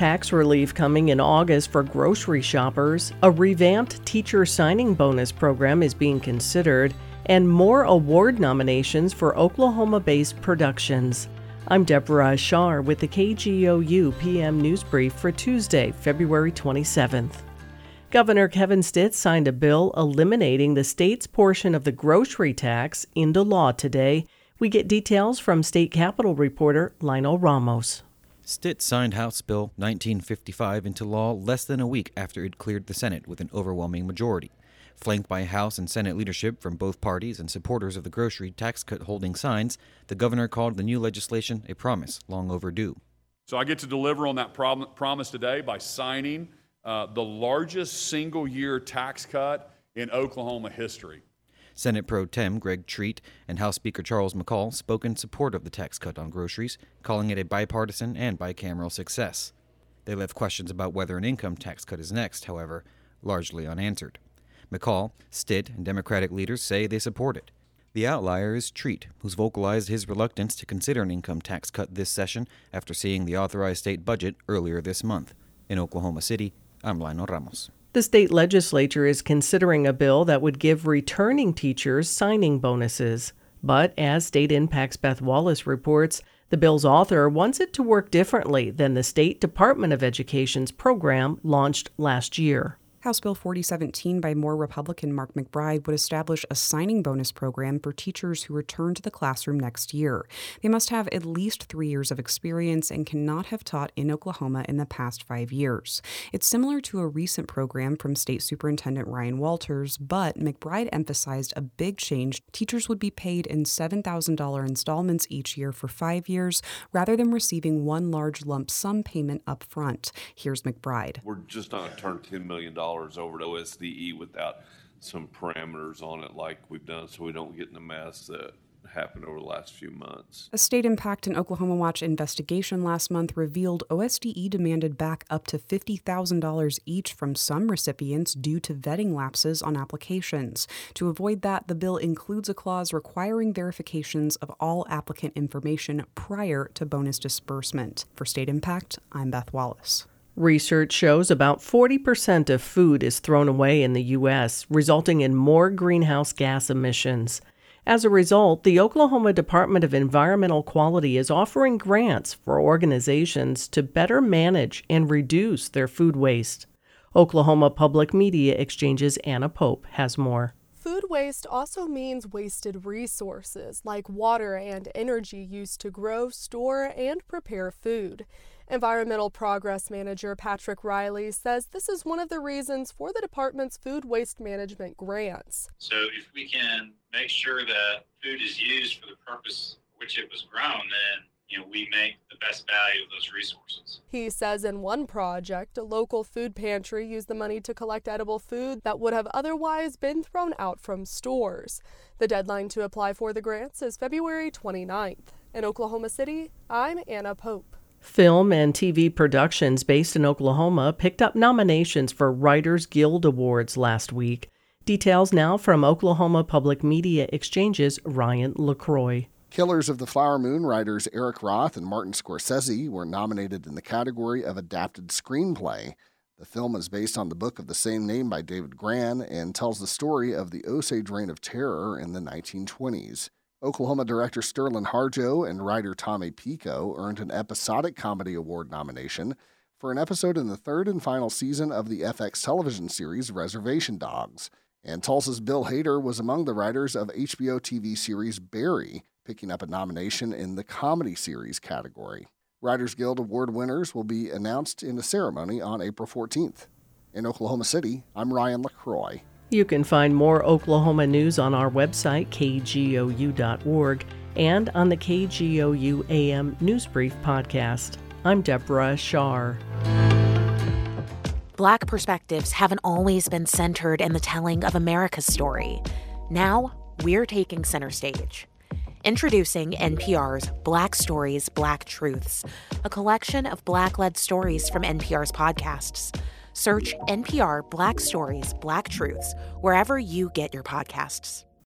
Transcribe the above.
tax relief coming in August for grocery shoppers, a revamped teacher signing bonus program is being considered, and more award nominations for Oklahoma based productions. I'm Deborah Ashar with the KGOU PM News Brief for Tuesday, February 27th. Governor Kevin Stitt signed a bill eliminating the state's portion of the grocery tax into law today. We get details from State Capitol reporter Lionel Ramos. Stitt signed House Bill 1955 into law less than a week after it cleared the Senate with an overwhelming majority. Flanked by House and Senate leadership from both parties and supporters of the grocery tax cut holding signs, the governor called the new legislation a promise long overdue. So I get to deliver on that prom- promise today by signing uh, the largest single year tax cut in Oklahoma history. Senate Pro Tem Greg Treat and House Speaker Charles McCall spoke in support of the tax cut on groceries, calling it a bipartisan and bicameral success. They left questions about whether an income tax cut is next, however, largely unanswered. McCall, Stitt, and Democratic leaders say they support it. The outlier is Treat, who's vocalized his reluctance to consider an income tax cut this session after seeing the authorized state budget earlier this month. In Oklahoma City, I'm Lionel Ramos. The state legislature is considering a bill that would give returning teachers signing bonuses. But as State Impact's Beth Wallace reports, the bill's author wants it to work differently than the State Department of Education's program launched last year. House Bill 4017 by Moore Republican Mark McBride would establish a signing bonus program for teachers who return to the classroom next year. They must have at least three years of experience and cannot have taught in Oklahoma in the past five years. It's similar to a recent program from State Superintendent Ryan Walters, but McBride emphasized a big change. Teachers would be paid in $7,000 installments each year for five years rather than receiving one large lump sum payment up front. Here's McBride. We're just not turn $10 million dollars over to OSDE without some parameters on it like we've done so we don't get in the mess that happened over the last few months. A state impact and Oklahoma Watch investigation last month revealed OSDE demanded back up to $50,000 each from some recipients due to vetting lapses on applications. To avoid that, the bill includes a clause requiring verifications of all applicant information prior to bonus disbursement. For State Impact, I'm Beth Wallace. Research shows about 40% of food is thrown away in the U.S., resulting in more greenhouse gas emissions. As a result, the Oklahoma Department of Environmental Quality is offering grants for organizations to better manage and reduce their food waste. Oklahoma Public Media Exchange's Anna Pope has more. Food waste also means wasted resources like water and energy used to grow, store, and prepare food. Environmental Progress Manager Patrick Riley says this is one of the reasons for the department's food waste management grants. So, if we can make sure that food is used for the purpose which it was grown, then you know, we make the best value of those resources. He says in one project, a local food pantry used the money to collect edible food that would have otherwise been thrown out from stores. The deadline to apply for the grants is February 29th. In Oklahoma City, I'm Anna Pope. Film and TV productions based in Oklahoma picked up nominations for Writers Guild Awards last week. Details now from Oklahoma Public Media Exchange's Ryan LaCroix. Killers of the Flower Moon writers Eric Roth and Martin Scorsese were nominated in the category of Adapted Screenplay. The film is based on the book of the same name by David Grann and tells the story of the Osage Reign of Terror in the 1920s. Oklahoma director Sterlin Harjo and writer Tommy Pico earned an Episodic Comedy Award nomination for an episode in the third and final season of the FX television series Reservation Dogs. And Tulsa's Bill Hader was among the writers of HBO TV series Barry, picking up a nomination in the comedy series category. Writers Guild Award winners will be announced in a ceremony on April 14th. In Oklahoma City, I'm Ryan LaCroix. You can find more Oklahoma news on our website, kgou.org, and on the KGOU AM Newsbrief podcast. I'm Deborah Shar. Black perspectives haven't always been centered in the telling of America's story. Now, we're taking center stage. Introducing NPR's Black Stories, Black Truths, a collection of Black led stories from NPR's podcasts. Search NPR Black Stories, Black Truths wherever you get your podcasts.